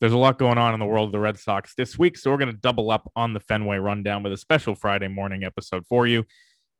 There's a lot going on in the world of the Red Sox this week, so we're going to double up on the Fenway rundown with a special Friday morning episode for you.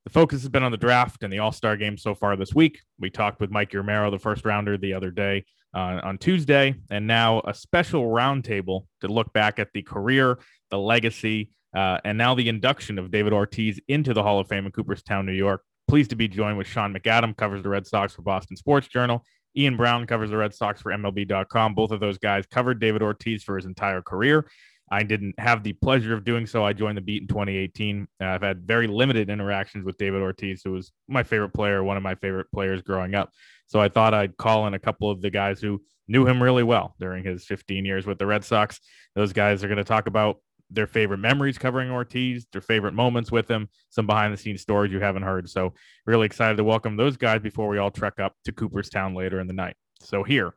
The focus has been on the draft and the All Star game so far this week. We talked with Mike Romero, the first rounder, the other day uh, on Tuesday, and now a special roundtable to look back at the career, the legacy, uh, and now the induction of David Ortiz into the Hall of Fame in Cooperstown, New York. Pleased to be joined with Sean McAdam, covers the Red Sox for Boston Sports Journal, Ian Browne covers the Red Sox for MLB.com. Both of those guys covered David Ortiz for his entire career. I didn't have the pleasure of doing so. I joined the beat in 2018. Uh, I've had very limited interactions with David Ortiz, who was my favorite player, one of my favorite players growing up. So I thought I'd call in a couple of the guys who knew him really well during his 15 years with the Red Sox. Those guys are going to talk about their favorite memories covering Ortiz, their favorite moments with him, some behind the scenes stories you haven't heard. So, really excited to welcome those guys before we all trek up to Cooperstown later in the night. So, here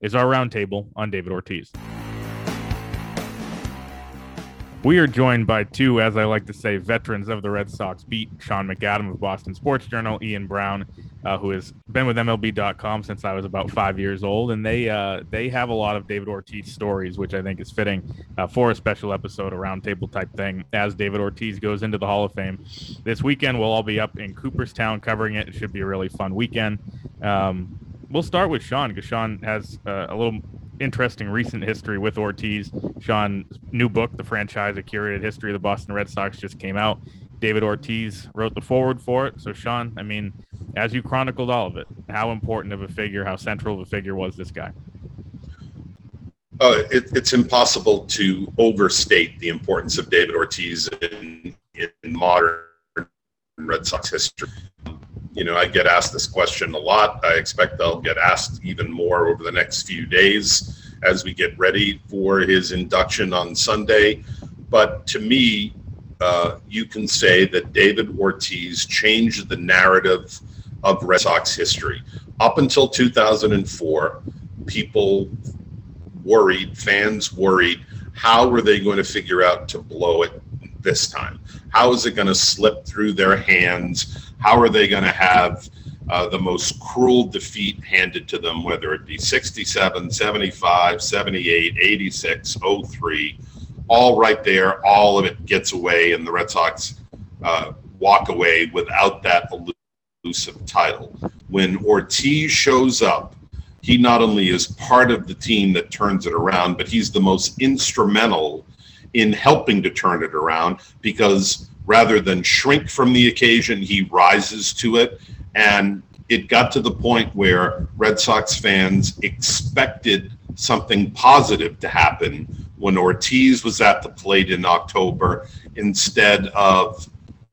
is our roundtable on David Ortiz. We are joined by two, as I like to say, veterans of the Red Sox beat Sean McAdam of Boston Sports Journal, Ian Browne, uh, who has been with MLB.com since I was about five years old, and they uh, they have a lot of David Ortiz stories, which I think is fitting uh, for a special episode, a roundtable type thing, as David Ortiz goes into the Hall of Fame this weekend. We'll all be up in Cooperstown covering it. It should be a really fun weekend. Um, we'll start with Sean because Sean has uh, a little interesting recent history with Ortiz. Sean's new book, The Franchise, A Curated History of the Boston Red Sox, just came out. David Ortiz wrote the forward for it. So, Sean, I mean, as you chronicled all of it, how important of a figure, how central of a figure was this guy? Uh, it, it's impossible to overstate the importance of David Ortiz in, in modern Red Sox history. You know, I get asked this question a lot. I expect I'll get asked even more over the next few days as we get ready for his induction on Sunday. But to me, uh, you can say that David Ortiz changed the narrative of Red Sox history. Up until 2004, people worried, fans worried, how were they going to figure out to blow it this time? How is it going to slip through their hands? How are they going to have uh, the most cruel defeat handed to them, whether it be 67, 75, 78, 86, 03, all right there, all of it gets away, and the Red Sox uh, walk away without that elusive title. When Ortiz shows up, he not only is part of the team that turns it around, but he's the most instrumental in helping to turn it around because rather than shrink from the occasion, he rises to it. And it got to the point where Red Sox fans expected something positive to happen when Ortiz was at the plate in October instead of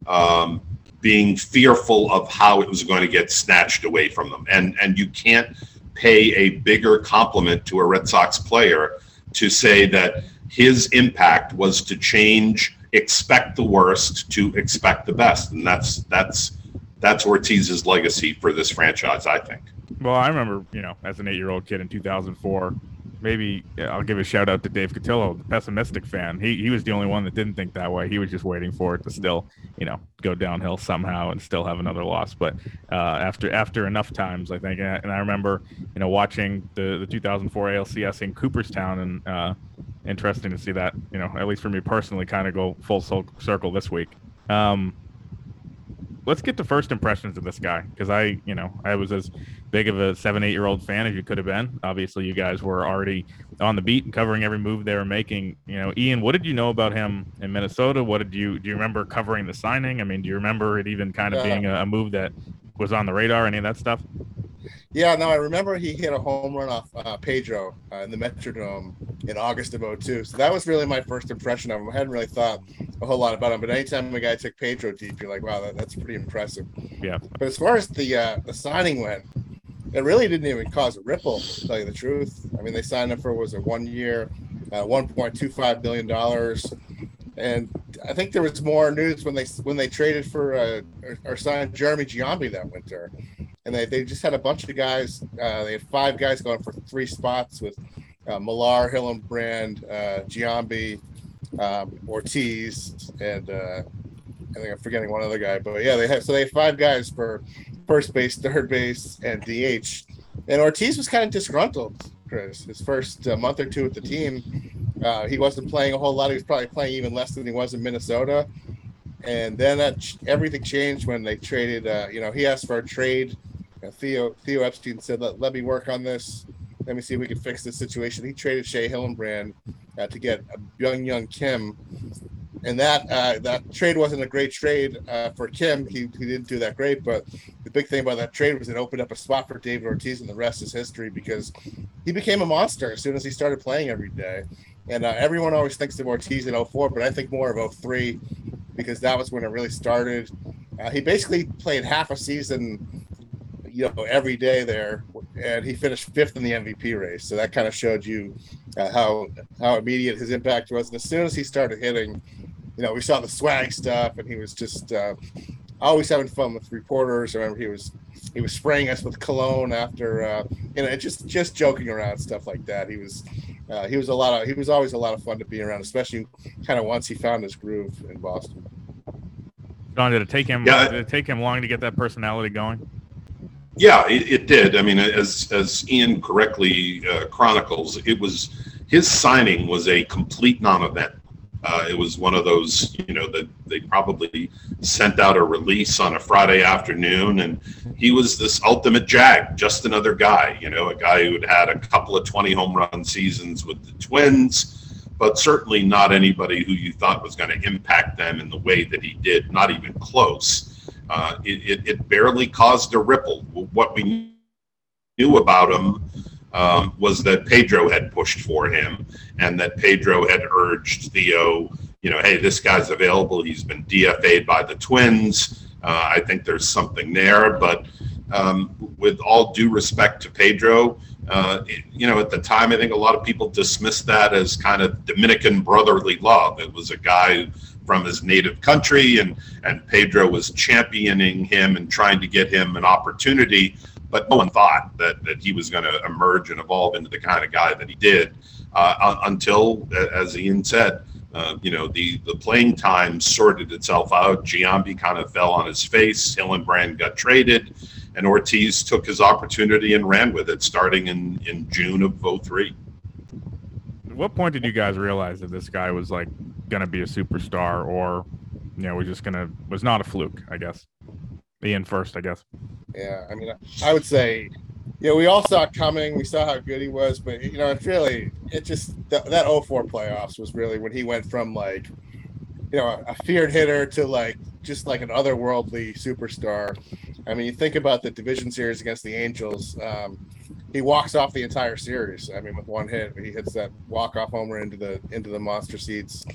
um, being fearful of how it was going to get snatched away from them. And, and you can't pay a bigger compliment to a Red Sox player to say that his impact was to change expect the worst to expect the best and that's that's that's Ortiz's legacy for this franchise I think. Well, I remember, you know, as an 8-year-old kid in 2004, maybe I'll give a shout out to Dave Cotillo, the pessimistic fan. He he was the only one that didn't think that way. He was just waiting for it to still, you know, go downhill somehow and still have another loss. But uh, after after enough times, I think, and I remember, you know, watching the the 2004 ALCS in Cooperstown, and uh, interesting to see that, you know, at least for me personally, kind of go full circle this week. Um, let's get the first impressions of this guy because I, you know, I was as big of a seven, eight year old fan as you could have been. Obviously, you guys were already on the beat and covering every move they were making. You know, Ian, what did you know about him in Minnesota? What did you do? You remember covering the signing? I mean, do you remember it even kind of being a, a move that was on the radar? Any of that stuff? Yeah, no, I remember he hit a home run off uh, Pedro uh, in the Metrodome in August of 02. So that was really my first impression of him. I hadn't really thought a whole lot about him, but anytime a guy took Pedro deep, you're like, wow, that, that's pretty impressive. Yeah. But as far as the uh, the signing went, it really didn't even cause a ripple, to tell you the truth. I mean, they signed him for was it one year, uh, 1.25 billion dollars, and I think there was more news when they when they traded for uh, or, or signed Jeremy Giambi that winter and they, they just had a bunch of guys. Uh, they had five guys going for three spots with uh, Millar, Hillenbrand, uh, Giambi, um, Ortiz, and uh, I think I'm forgetting one other guy. But yeah, they had so they had five guys for first base, third base, and DH. And Ortiz was kind of disgruntled, Chris. His first uh, month or two with the team, uh, he wasn't playing a whole lot. He was probably playing even less than he was in Minnesota. And then that everything changed when they traded. Uh, you know, he asked for a trade Theo Theo Epstein said, let, let me work on this. Let me see if we can fix this situation. He traded Shea Hillenbrand uh, to get a Byung-Hyun Kim, and that uh, that trade wasn't a great trade uh, for Kim. He, he didn't do that great, but the big thing about that trade was it opened up a spot for David Ortiz, and the rest is history because he became a monster as soon as he started playing every day. And uh, everyone always thinks of Ortiz in 04, but I think more of 03 because that was when it really started. Uh, he basically played half a season you know every day there, and he finished fifth in the MVP race. So that kind of showed you uh, how how immediate his impact was. And as soon as he started hitting, you know, we saw the swag stuff, and he was just uh, always having fun with reporters. I remember he was he was spraying us with cologne after uh, you know just just joking around stuff like that. He was uh, he was a lot of he was always a lot of fun to be around, especially kind of once he found his groove in Boston. John, did it take him? Yeah. Did it take him long to get that personality going? Yeah, it, it, did. I mean, as as Ian correctly uh, chronicles, it was his signing was a complete non-event. Uh, it was one of those, you know, that they probably sent out a release on a Friday afternoon, and he was this ultimate jag, just another guy, you know, a guy who had had a couple of 20 home run seasons with the Twins, but certainly not anybody who you thought was going to impact them in the way that he did, not even close. Uh, it, it, it, barely caused a ripple. What we knew about him um, was that Pedro had pushed for him and that Pedro had urged Theo, you know, hey, this guy's available. He's been DFA'd by the Twins. Uh, I think there's something there. But um, with all due respect to Pedro, uh, you know, at the time, I think a lot of people dismissed that as kind of Dominican brotherly love. It was a guy from his native country, and and Pedro was championing him and trying to get him an opportunity. But no one thought that that he was going to emerge and evolve into the kind of guy that he did uh, until, as Ian said, uh, you know, the, the playing time sorted itself out. Giambi kind of fell on his face. Hillenbrand got traded, and Ortiz took his opportunity and ran with it starting in, in June of 03. At what point did you guys realize that this guy was like going to be a superstar or, you know, was just going to, was not a fluke, I guess? Ian first, I guess. Yeah. I mean, I would say, know, we all saw it coming. We saw how good he was, but, you know, it's really, it just, that, that 04 playoffs was really when he went from like, you know, a feared hitter to like, just like an otherworldly superstar. I mean, you think about the division series against the Angels. Um, he walks off the entire series. I mean, with one hit, he hits that walk off homer into the into the monster seats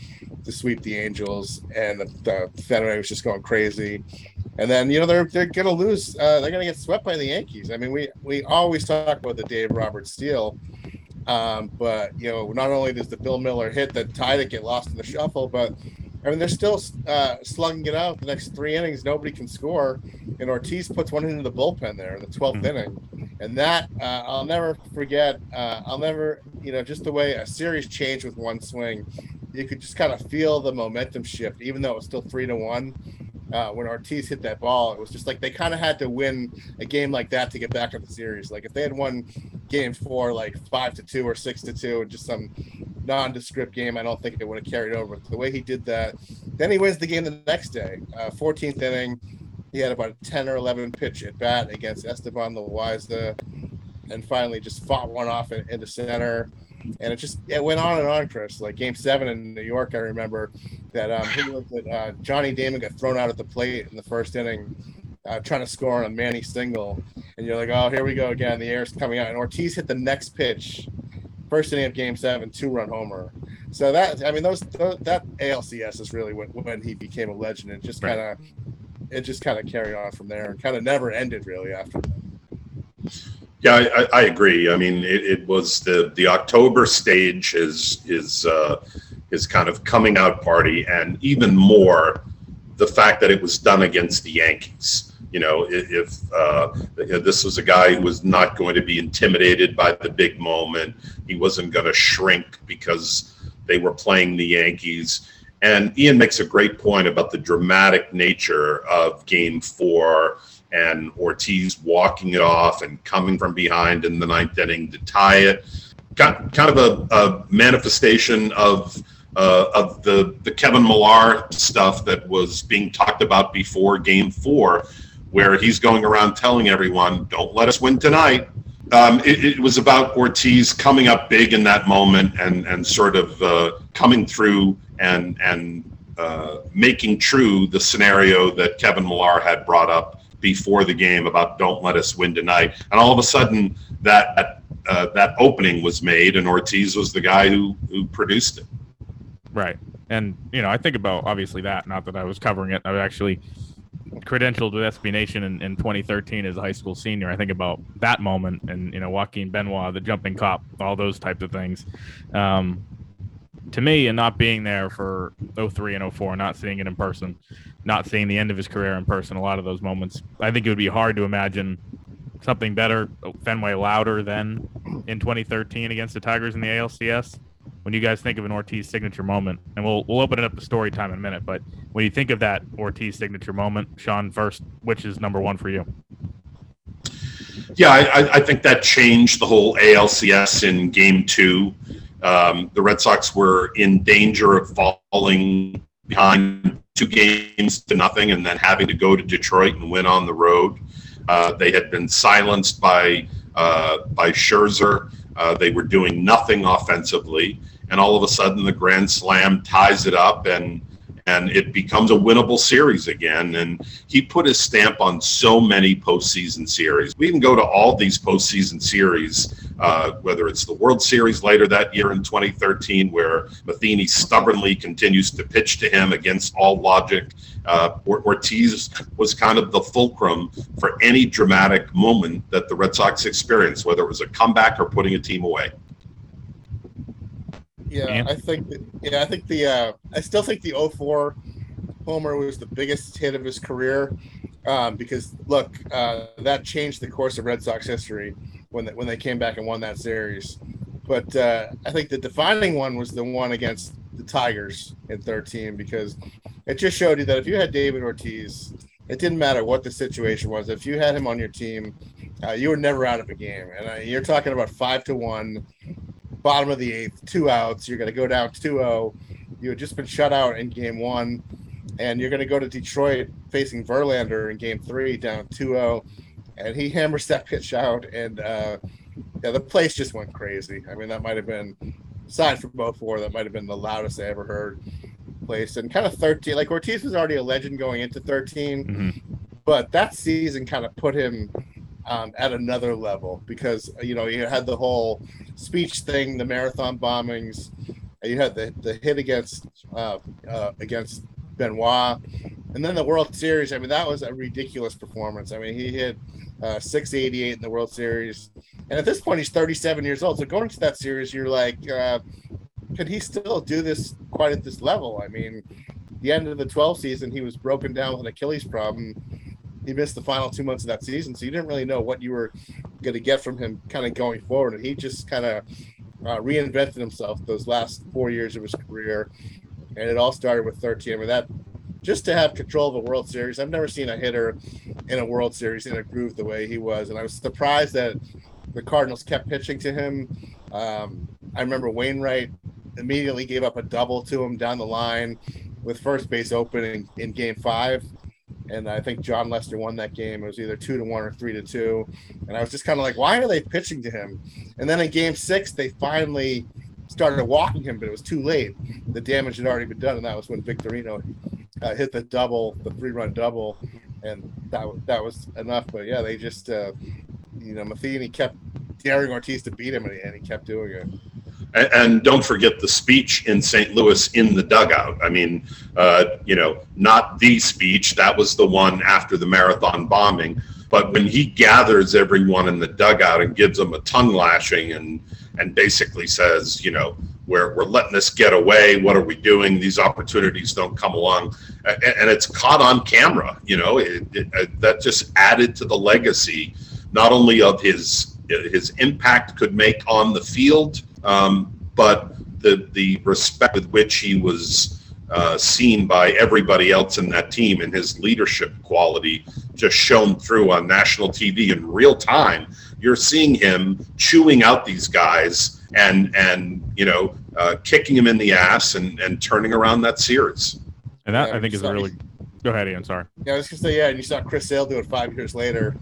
to sweep the Angels, and the, the Fenway was just going crazy. And then you know they're they're gonna lose. Uh, they're gonna get swept by the Yankees. I mean, we we always talk about the Dave Roberts steal, um, but you know not only does the Bill Mueller hit that tied it get lost in the shuffle, but I mean, they're still uh, slugging it out the next three innings. Nobody can score, and Ortiz puts one into the bullpen there in the 12th mm-hmm. inning, and that uh, I'll never forget. Uh, I'll never, you know, just the way a series changed with one swing, you could just kind of feel the momentum shift, even though it was still three to one uh, when Ortiz hit that ball, it was just like they kind of had to win a game like that to get back in the series. Like if they had won game four, like five to two or six to two, and just some nondescript game, I don't think it would have carried over. The way he did that, then he wins the game the next day, uh, 14th inning. he had about a 10 or 11 pitch at bat against Esteban Loaiza and finally just fought one off in, the center. And it just it went on and on, Chris. Like game seven in New York, I remember that um, who was it? Uh, Johnny Damon got thrown out at the plate in the first inning, uh, trying to score on a Manny single, and you're like, oh, here we go again. The air's coming out, and Ortiz hit the next pitch, first inning of Game Seven, two run homer. So that I mean, those, those that ALCS is really when, when he became a legend, and just kind of it just kind of carried on from there, and kind of never ended really after. Yeah, I, I agree. I mean, it, it, was the the October stage is is uh, kind of coming out party, and even more the fact that it was done against the Yankees. You know, if uh, this was a guy who was not going to be intimidated by the big moment, he wasn't going to shrink because they were playing the Yankees. And Ian makes a great point about the dramatic nature of Game Four and Ortiz walking it off and coming from behind in the ninth inning to tie it. Got kind of a, a manifestation of uh, of the the Kevin Millar stuff that was being talked about before Game Four, where he's going around telling everyone, "Don't let us win tonight." Um, it, it, was about Ortiz coming up big in that moment and and sort of uh, coming through and and uh, making true the scenario that Kevin Millar had brought up before the game about don't let us win tonight. And all of a sudden, that uh, that opening was made, and Ortiz was the guy who who produced it. Right, and you know, I think about obviously that. Not that I was covering it. I was actually credentialed with SB Nation in, in 2013 as a high school senior. I think about that moment and you know Joaquin Benoit, the jumping cop, all those types of things. Um, to me, and not being there for 03 and 04, not seeing it in person, not seeing the end of his career in person, a lot of those moments, I think it would be hard to imagine something better, Fenway louder than in 2013 against the Tigers in the ALCS. When you guys think of an Ortiz signature moment, and we'll we'll open it up to story time in a minute, but when you think of that Ortiz signature moment, Sean, first, which is number one for you? Yeah, I, I think that changed the whole ALCS in Game Two. Um, the Red Sox were in danger of falling behind two games to nothing and then having to go to Detroit and win on the road. Uh, they had been silenced by uh, by Scherzer. Uh, they were doing nothing offensively, and all of a sudden, the grand slam ties it up, and and it becomes a winnable series again. And he put his stamp on so many postseason series. We can go to all these postseason series, uh, whether it's the World Series later that year in 2013, where Matheny stubbornly continues to pitch to him against all logic. Uh, Ortiz was kind of the fulcrum for any dramatic moment that the Red Sox experienced, whether it was a comeback or putting a team away. Yeah, I think. That, yeah, I think the. Uh, I still think the 04 homer was the biggest hit of his career, um, because look, uh, that changed the course of Red Sox history when they, when they came back and won that series. But uh, I think the defining one was the one against the Tigers in 13 because it just showed you that if you had David Ortiz, it didn't matter what the situation was. If you had him on your team, uh, you were never out of a game. And uh, you're talking about five to one bottom of the eighth, two outs. You're going to go down 2 0. You had just been shut out in game one, and you're going to go to Detroit facing Verlander in game three, down 2 0. And he hammers that pitch out, and uh, yeah, the place just went crazy. I mean, that might have been, aside from both four, that might have been the loudest I ever heard place. And kind of 13, like Ortiz was already a legend going into 13, mm-hmm. but that season kind of put him um, at another level because you know you had the whole speech thing, the marathon bombings, you had the, the hit against uh, uh, against Benoit, and then the World Series. I mean, that was a ridiculous performance. I mean, he hit uh, 688 in the World Series, and at this point, he's 37 years old. So going to that series, you're like, uh, could he still do this quite at this level? I mean, the end of the 12 season, he was broken down with an Achilles problem he missed the final two months of that season, so you didn't really know what you were going to get from him kind of going forward. And he just kind of uh, reinvented himself those last four years of his career, and it all started with 13. I mean, that just to have control of a World Series. I've never seen a hitter in a World Series in a groove the way he was, and I was surprised that the Cardinals kept pitching to him. Um, I remember Wainwright immediately gave up a double to him down the line with first base open in, in Game Five and I think Jon Lester won that game. It was either two to one or three to two, and I was just kind of like, why are they pitching to him? And then in Game Six, they finally started walking him, but it was too late. The damage had already been done, and that was when Victorino uh, hit the double, the three-run double, and that that was enough. But yeah, they just, uh, you know, Matheny kept daring Ortiz to beat him, and he, and he kept doing it. And, and, don't forget the speech in St. Louis in the dugout. I mean, uh, you know, not the speech. That was the one after the marathon bombing. But when he gathers everyone in the dugout and gives them a tongue lashing and and basically says, you know, we're, we're letting this get away. What are we doing? These opportunities don't come along. And, and it's caught on camera, you know, it, it, that just added to the legacy, not only of his his impact could make on the field, um, but the the respect with which he was uh, seen by everybody else in that team and his leadership quality just shone through on national TV in real time. You're seeing him chewing out these guys and and you know uh, kicking him in the ass and and turning around that series. And that yeah, I think is a really. Go ahead, Ian. Sorry. Yeah, I was gonna say yeah, and you saw Chris Sale do it five years later,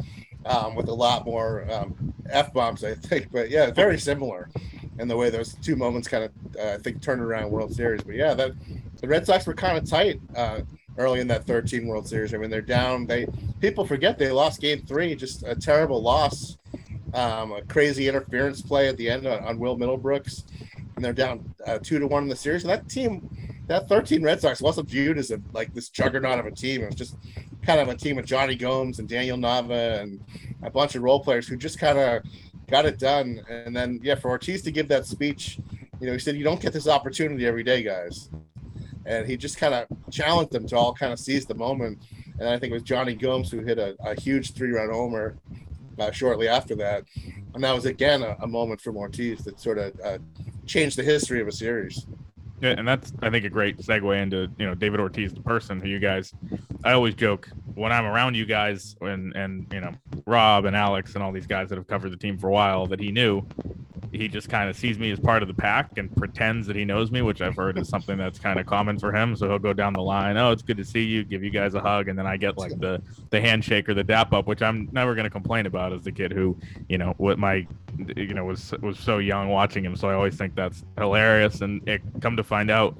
um, with a lot more um, f bombs, I think. But yeah, very similar in the way those two moments kind of uh, I think turned around World Series. But yeah, that the Red Sox were kind of tight uh, early in that 13 World Series. I mean, they're down. They people forget they lost Game Three, just a terrible loss, um, a crazy interference play at the end on, on Will Middlebrooks, and they're down uh, two to one in the series. And that team, that 13 Red Sox wasn't viewed as a, like this juggernaut of a team. It was just kind of a team of Jonny Gomes and Daniel Nava and a bunch of role players who just kind of got it done. And then, yeah, for Ortiz to give that speech, you know, he said, "You don't get this opportunity every day, guys." And he just kind of challenged them to all kind of seize the moment. And I think it was Jonny Gomes who hit a, a huge three-run homer uh, shortly after that, and that was again a, a moment for Ortiz that sort of uh, changed the history of a series. And that's I think a great segue into you know David Ortiz, the person who you guys. I always joke when I'm around you guys and and you know Rob and Alex and all these guys that have covered the team for a while that he knew he just kind of sees me as part of the pack and pretends that he knows me, which I've heard is something that's kind of common for him. So he'll go down the line, oh, it's good to see you, give you guys a hug, and then I get like the the handshake or the dap up, which I'm never going to complain about as the kid who, you know, what my, you know, was was so young watching him. So I always think that's hilarious. And it come to find out,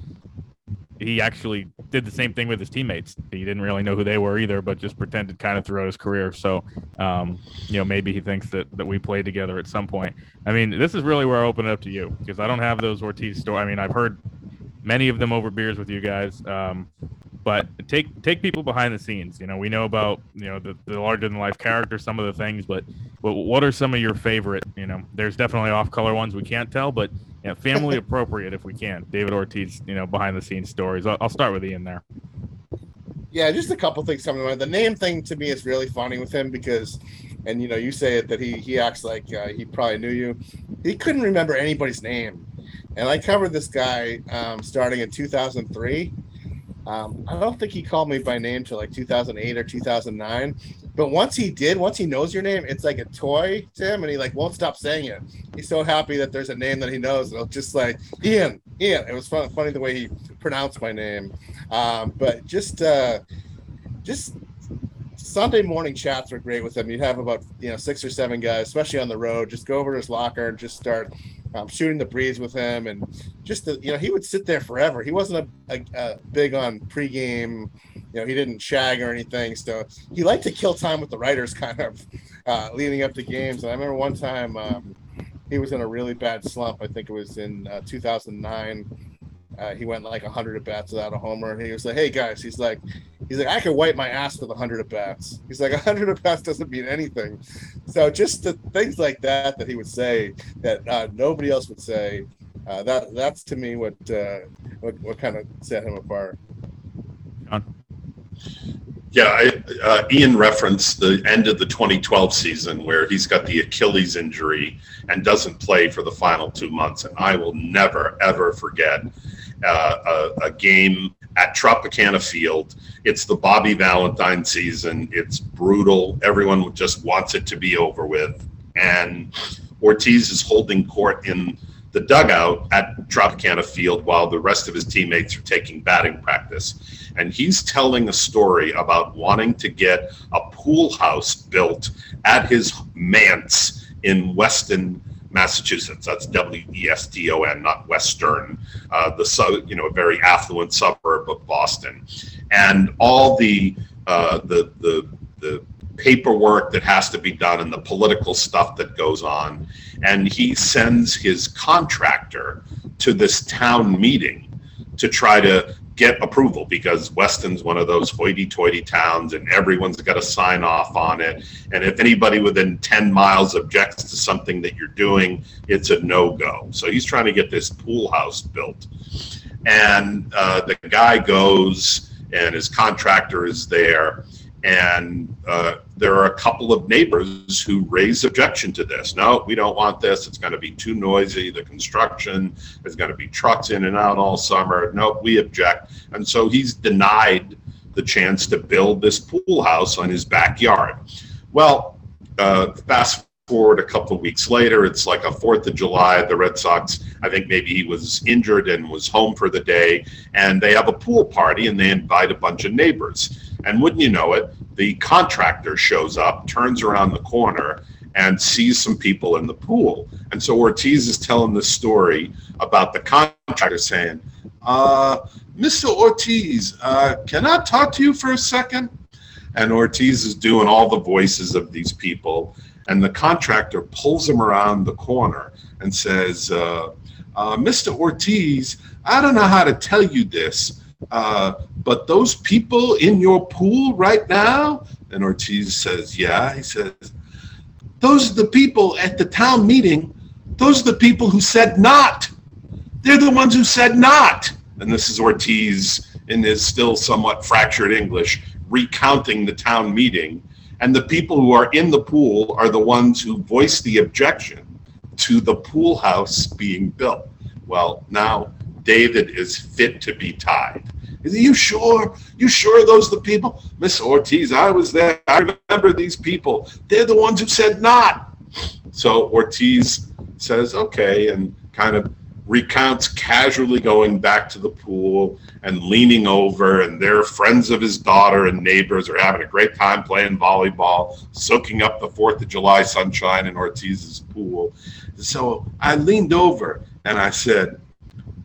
he actually did the same thing with his teammates. He didn't really know who they were either, but just pretended kind of throughout his career. So, um, you know, maybe he thinks that that we played together at some point. I mean, this is really where I open it up to you because I don't have those Ortiz stories. I mean, I've heard many of them over beers with you guys. Um, but take take people behind the scenes. You know, we know about you know the, the larger than life character, some of the things, but, but what are some of your favorite? You know, there's definitely off color ones we can't tell, but yeah, family appropriate if we can. David Ortiz, you know, behind the scenes stories. I'll, I'll start with Ian there. Yeah, just a couple things coming to mind. The name thing to me is really funny with him because, and you know, you say it that he he acts like uh, he probably knew you. He couldn't remember anybody's name, and I covered this guy um, starting in 2003 um, I don't think he called me by name till like 2008 or 2009. But once he did, once he knows your name, it's like a toy to him, and he like won't stop saying it. He's so happy that there's a name that he knows. It'll just like Ian, Ian. It was fun, funny the way he pronounced my name. Um, but just, uh, just Sunday morning chats were great with him. You'd have about you know six or seven guys, especially on the road. Just go over to his locker and just start um, shooting the breeze with him, and just the, you know he would sit there forever. He wasn't a, a, a, big on pregame, you know he didn't shag or anything. So he liked to kill time with the writers, kind of uh, leading up to games. And I remember one time um, he was in a really bad slump. I think it was in uh, 2009 uh, he went like 100 at bats without a homer. And he was like, hey, guys, he's like, he's like, I could wipe my ass with 100 at bats. He's like, 100 at bats doesn't mean anything. So just the things like that that he would say that uh, nobody else would say. Uh, that that's to me what uh, what, what kind of set him apart. John? Yeah, I, uh, Ian referenced the end of the 2012 season where he's got the Achilles injury and doesn't play for the final two months. And I will never, ever forget uh, a, a, game at Tropicana Field. It's the Bobby Valentine season. It's brutal. Everyone just wants it to be over with. And Ortiz is holding court in the dugout at Tropicana Field while the rest of his teammates are taking batting practice. And he's telling a story about wanting to get a pool house built at his manse in Weston, Massachusetts. That's W E S T O N, not Western, uh, the sub, you know, a very affluent suburb of Boston, and all the uh, the the the paperwork that has to be done and the political stuff that goes on. And he sends his contractor to this town meeting to try to get approval because Weston's one of those hoity toity towns and everyone's got to sign off on it. And if anybody within 10 miles objects to something that you're doing, it's a no go. So he's trying to get this pool house built. And uh, the guy goes, and his contractor is there and uh, there are a couple of neighbors who raise objection to this. No, we don't want this. It's going to be too noisy. The construction is going to be trucks in and out all summer. No, we object. And so he's denied the chance to build this pool house on his backyard. Well, uh, fast forward a couple of weeks later, it's like a Fourth of July. The Red Sox, I think maybe he was injured and was home for the day, and they have a pool party and they invite a bunch of neighbors. And wouldn't you know it, the contractor shows up, turns around the corner, and sees some people in the pool. And so Ortiz is telling the story about the contractor saying, uh, Mr. Ortiz, uh, can I talk to you for a second? And Ortiz is doing all the voices of these people. And the contractor pulls him around the corner and says, uh, uh Mr. Ortiz, I don't know how to tell you this, uh, but those people in your pool right now? And Ortiz says, Yeah. He says, Those are the people at the town meeting. Those are the people who said not. They're the ones who said not. And this is Ortiz in his still somewhat fractured English recounting the town meeting. And the people who are in the pool are the ones who voiced the objection to the pool house being built. Well, now David is fit to be tied. Is you sure? You sure those are the people? Miss Ortiz, I was there. I remember these people. They're the ones who said not. So Ortiz says, okay, and kind of recounts casually going back to the pool and leaning over, and they're friends of his daughter and neighbors are having a great time playing volleyball, soaking up the Fourth of July sunshine in Ortiz's pool. So I leaned over and I said,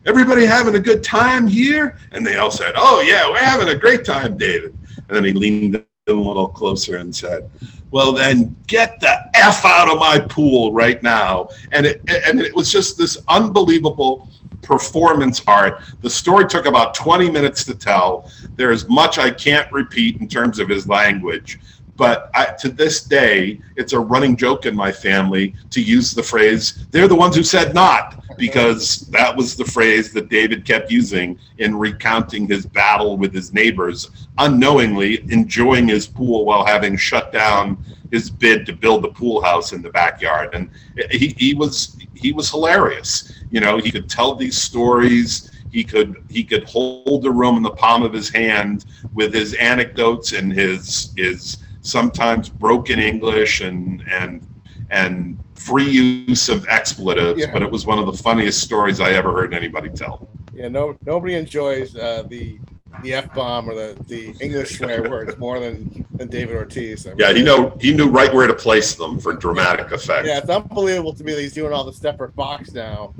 everybody having a good time here? And they all said, oh, yeah, we're having a great time, David. And then he leaned in a little closer and said, well, then get the F out of my pool right now. And it, and it was just this unbelievable performance art. The story took about 20 minutes to tell. There's much I can't repeat in terms of his language. But I, to this day, it's a running joke in my family to use the phrase, they're the ones who said not, because that was the phrase that David kept using in recounting his battle with his neighbors, unknowingly enjoying his pool while having shut down his bid to build the pool house in the backyard. And he, he was he was hilarious. You know, he could tell these stories he could he could hold the room in the palm of his hand with his anecdotes and his his sometimes broken English and and and free use of expletives. Yeah. But it was one of the funniest stories I ever heard anybody tell. Yeah, no, nobody enjoys uh, the the f bomb or the, the English swear words more than, than David Ortiz. I mean, yeah, he know he knew right where to place them for dramatic effect. Yeah, it's unbelievable to me that he's doing all the stuff for Fox now.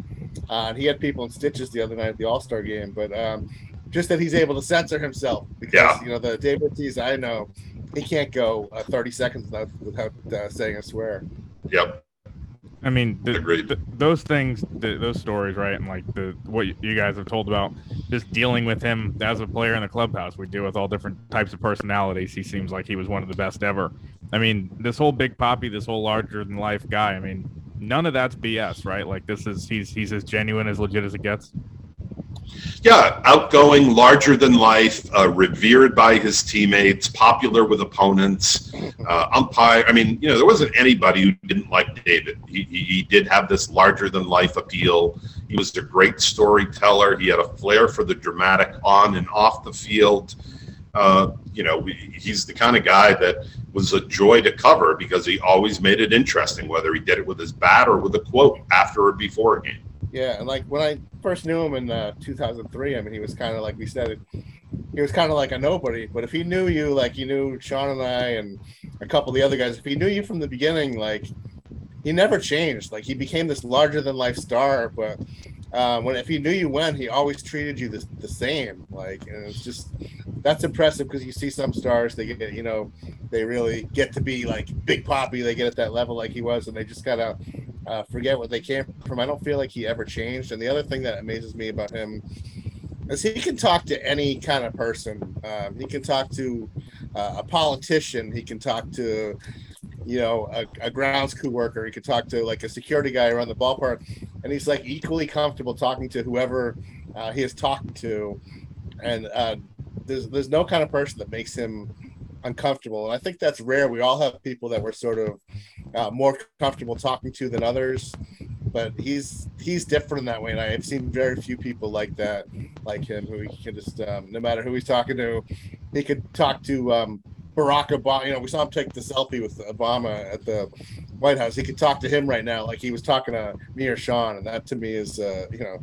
Uh, and he had people in stitches the other night at the All Star game, but um, just that he's able to censor himself because yeah. you know the David Ortiz I know he can't go uh, 30 seconds without, without uh, saying a swear. Yep. I mean, the, the, those things, the, those stories, right? And like the what you guys have told about just dealing with him as a player in the clubhouse. We deal with all different types of personalities. He seems like he was one of the best ever. I mean, this whole Big Papi, this whole larger than life guy. I mean, none of that's BS, right? Like this is he's he's as genuine as legit as it gets. Yeah, outgoing, larger than life, uh, revered by his teammates, popular with opponents, uh, umpire. I mean, you know, there wasn't anybody who didn't like David. He, he, he did have this larger than life appeal. He was a great storyteller. He had a flair for the dramatic on and off the field. Uh, you know, he's the kind of guy that was a joy to cover because he always made it interesting, whether he did it with his bat or with a quote after or before a game. Yeah, and like when I first knew him in uh, 2003, I mean, he was kind of like we said, he was kind of like a nobody. But if he knew you, like he knew Sean and I and a couple of the other guys, if he knew you from the beginning, like he never changed. Like he became this larger than life star, but uh, when if he knew you when, he always treated you the, the same. Like, and it's just that's impressive because you see some stars they get, you know, they really get to be like Big Papi. They get at that level like he was, and they just gotta uh, forget what they came from. I don't feel like he ever changed. And the other thing that amazes me about him is he can talk to any kind of person. Um, he can talk to uh, a politician. He can talk to you know, a, a grounds crew worker. He could talk to like a security guy around the ballpark, and he's like equally comfortable talking to whoever uh, he is talking to. And uh, there's there's no kind of person that makes him uncomfortable, and I think that's rare. We all have people that we're sort of uh, more comfortable talking to than others, but he's he's different in that way. And I've seen very few people like that, like him, who he can just um, no matter who he's talking to, he could talk to um, Barack Obama. You know, we saw him take the selfie with Obama at the White House. He could talk to him right now, like he was talking to me or Sean, and that to me is, uh, you know,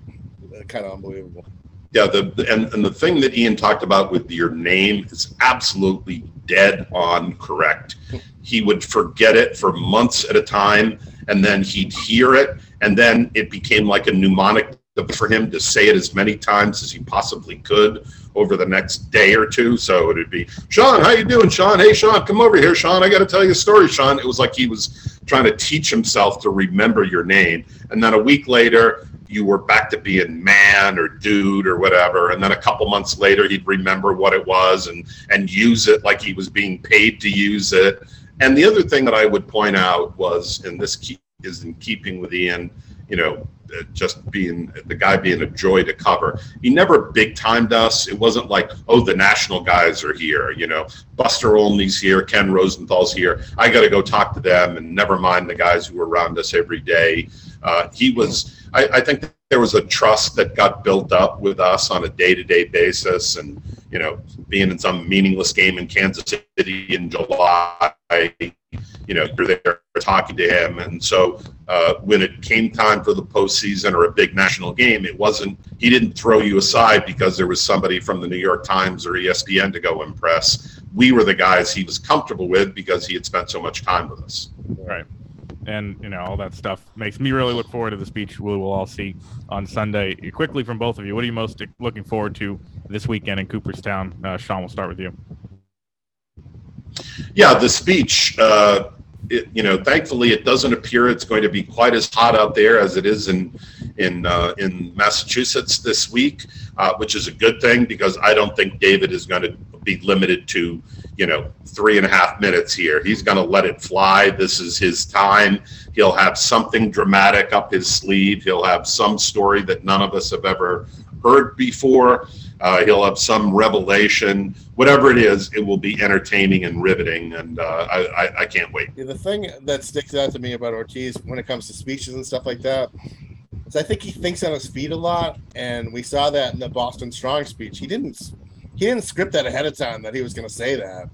kind of unbelievable. Yeah, the and, and the thing that Ian talked about with your name is absolutely dead on correct. He would forget it for months at a time, and then he'd hear it, and then it became like a mnemonic for him to say it as many times as he possibly could over the next day or two. So it'd be, Sean, how you doing, Sean? Hey, Sean, come over here, Sean. I got to tell you a story, Sean. It was like he was trying to teach himself to remember your name. And then a week later, you were back to being man or dude or whatever. And then a couple months later, he'd remember what it was and and use it like he was being paid to use it. And the other thing that I would point out was, and this is in keeping with Ian, you know, uh, just being the guy being a joy to cover. He never big timed us. It wasn't like, oh, the national guys are here. You know, Buster Olney's here, Ken Rosenthal's here. I got to go talk to them, and never mind the guys who were around us every day. Uh, he was. I, I think there was a trust that got built up with us on a day-to-day basis, and you know, being in some meaningless game in Kansas City in July you know, you're there talking to him. And so uh, when it came time for the postseason or a big national game, it wasn't, he didn't throw you aside because there was somebody from the New York Times or ESPN to go impress. We were the guys he was comfortable with because he had spent so much time with us. Right. And, you know, all that stuff makes me really look forward to the speech we will all see on Sunday. Quickly from both of you, what are you most looking forward to this weekend in Cooperstown? Uh, Sean, we'll start with you. Yeah, the speech. Uh, it, you know, thankfully, it doesn't appear it's going to be quite as hot out there as it is in in uh, in Massachusetts this week, uh, which is a good thing because I don't think David is going to be limited to you know three and a half minutes here. He's going to let it fly. This is his time. He'll have something dramatic up his sleeve. He'll have some story that none of us have ever heard before. Uh, he'll have some revelation. Whatever it is, it will be entertaining and riveting, and uh, I, I, I, can't wait. Yeah, the thing that sticks out to me about Ortiz when it comes to speeches and stuff like that is I think he thinks on his feet a lot, and we saw that in the Boston Strong speech. He didn't he didn't script that ahead of time that he was going to say that,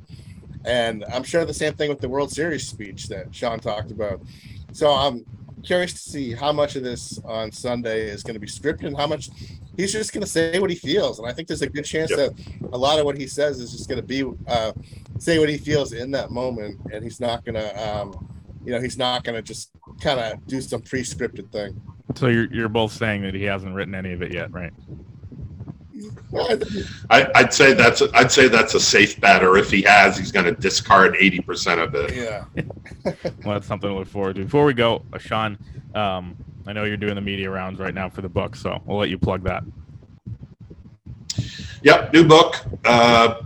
and I'm sure the same thing with the World Series speech that Sean talked about. So I'm curious to see how much of this on Sunday is going to be scripted and how much he's just going to say what he feels. And I think there's a good chance yep. that a lot of what he says is just going to be uh, say what he feels in that moment, and he's not going to, um, you know, he's not going to just kind of do some pre-scripted thing. So you're you're both saying that he hasn't written any of it yet, right? I, would say that's a, I'd say that's a safe bet, or if he has, he's going to discard eighty percent of it. Yeah, well, that's something to look forward to. Before we go, uh, Sean, um, I know you're doing the media rounds right now for the book, so we'll let you plug that. Yep, new book, uh,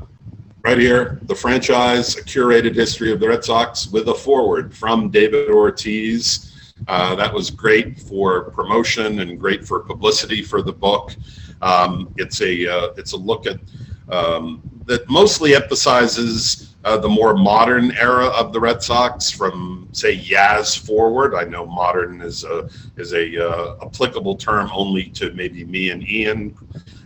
right here, the franchise, a curated history of the Red Sox with a forward from David Ortiz. Uh, that was great for promotion and great for publicity for the book. Um, it's a uh, it's a look at um, that mostly emphasizes uh, the more modern era of the Red Sox from say Yaz forward. I know modern is a is a uh, applicable term only to maybe me and Ian.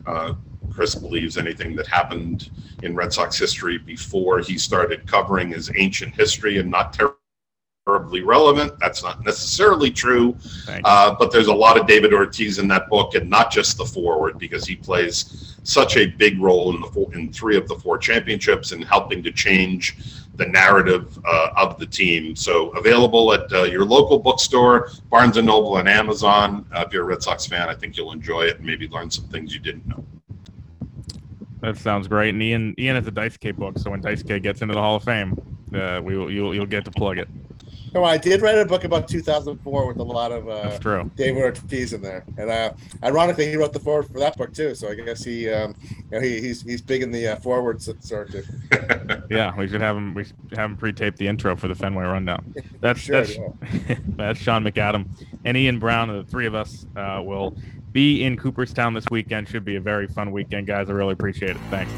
Uh, Chris believes anything that happened in Red Sox history before he started covering his ancient history and not terribly relevant. That's not necessarily true, uh, but there's a lot of David Ortiz in that book, and not just the forward because he plays such a big role in the four, in three of the four championships and helping to change the narrative uh, of the team. So available at uh, your local bookstore, Barnes and Noble, and Amazon. Uh, if you're a Red Sox fan, I think you'll enjoy it and maybe learn some things you didn't know. That sounds great. And Ian, Ian has a Dice K book, so when Dice K gets into the Hall of Fame, uh, we will, you'll, you'll get to plug it. No, I did write a book about 2004 with a lot of uh, That's true. David Ortiz in there, and uh, ironically, he wrote the foreword for that book too. So I guess he, um, you know, he, he's he's big in the uh, foreword circuit. yeah, we should have him. We should have him pre-tape the intro for the Fenway rundown. That's sure, that's yeah. that's Sean McAdam and Ian Browne. The three of us uh, will be in Cooperstown this weekend. Should be a very fun weekend, guys. I really appreciate it. Thanks.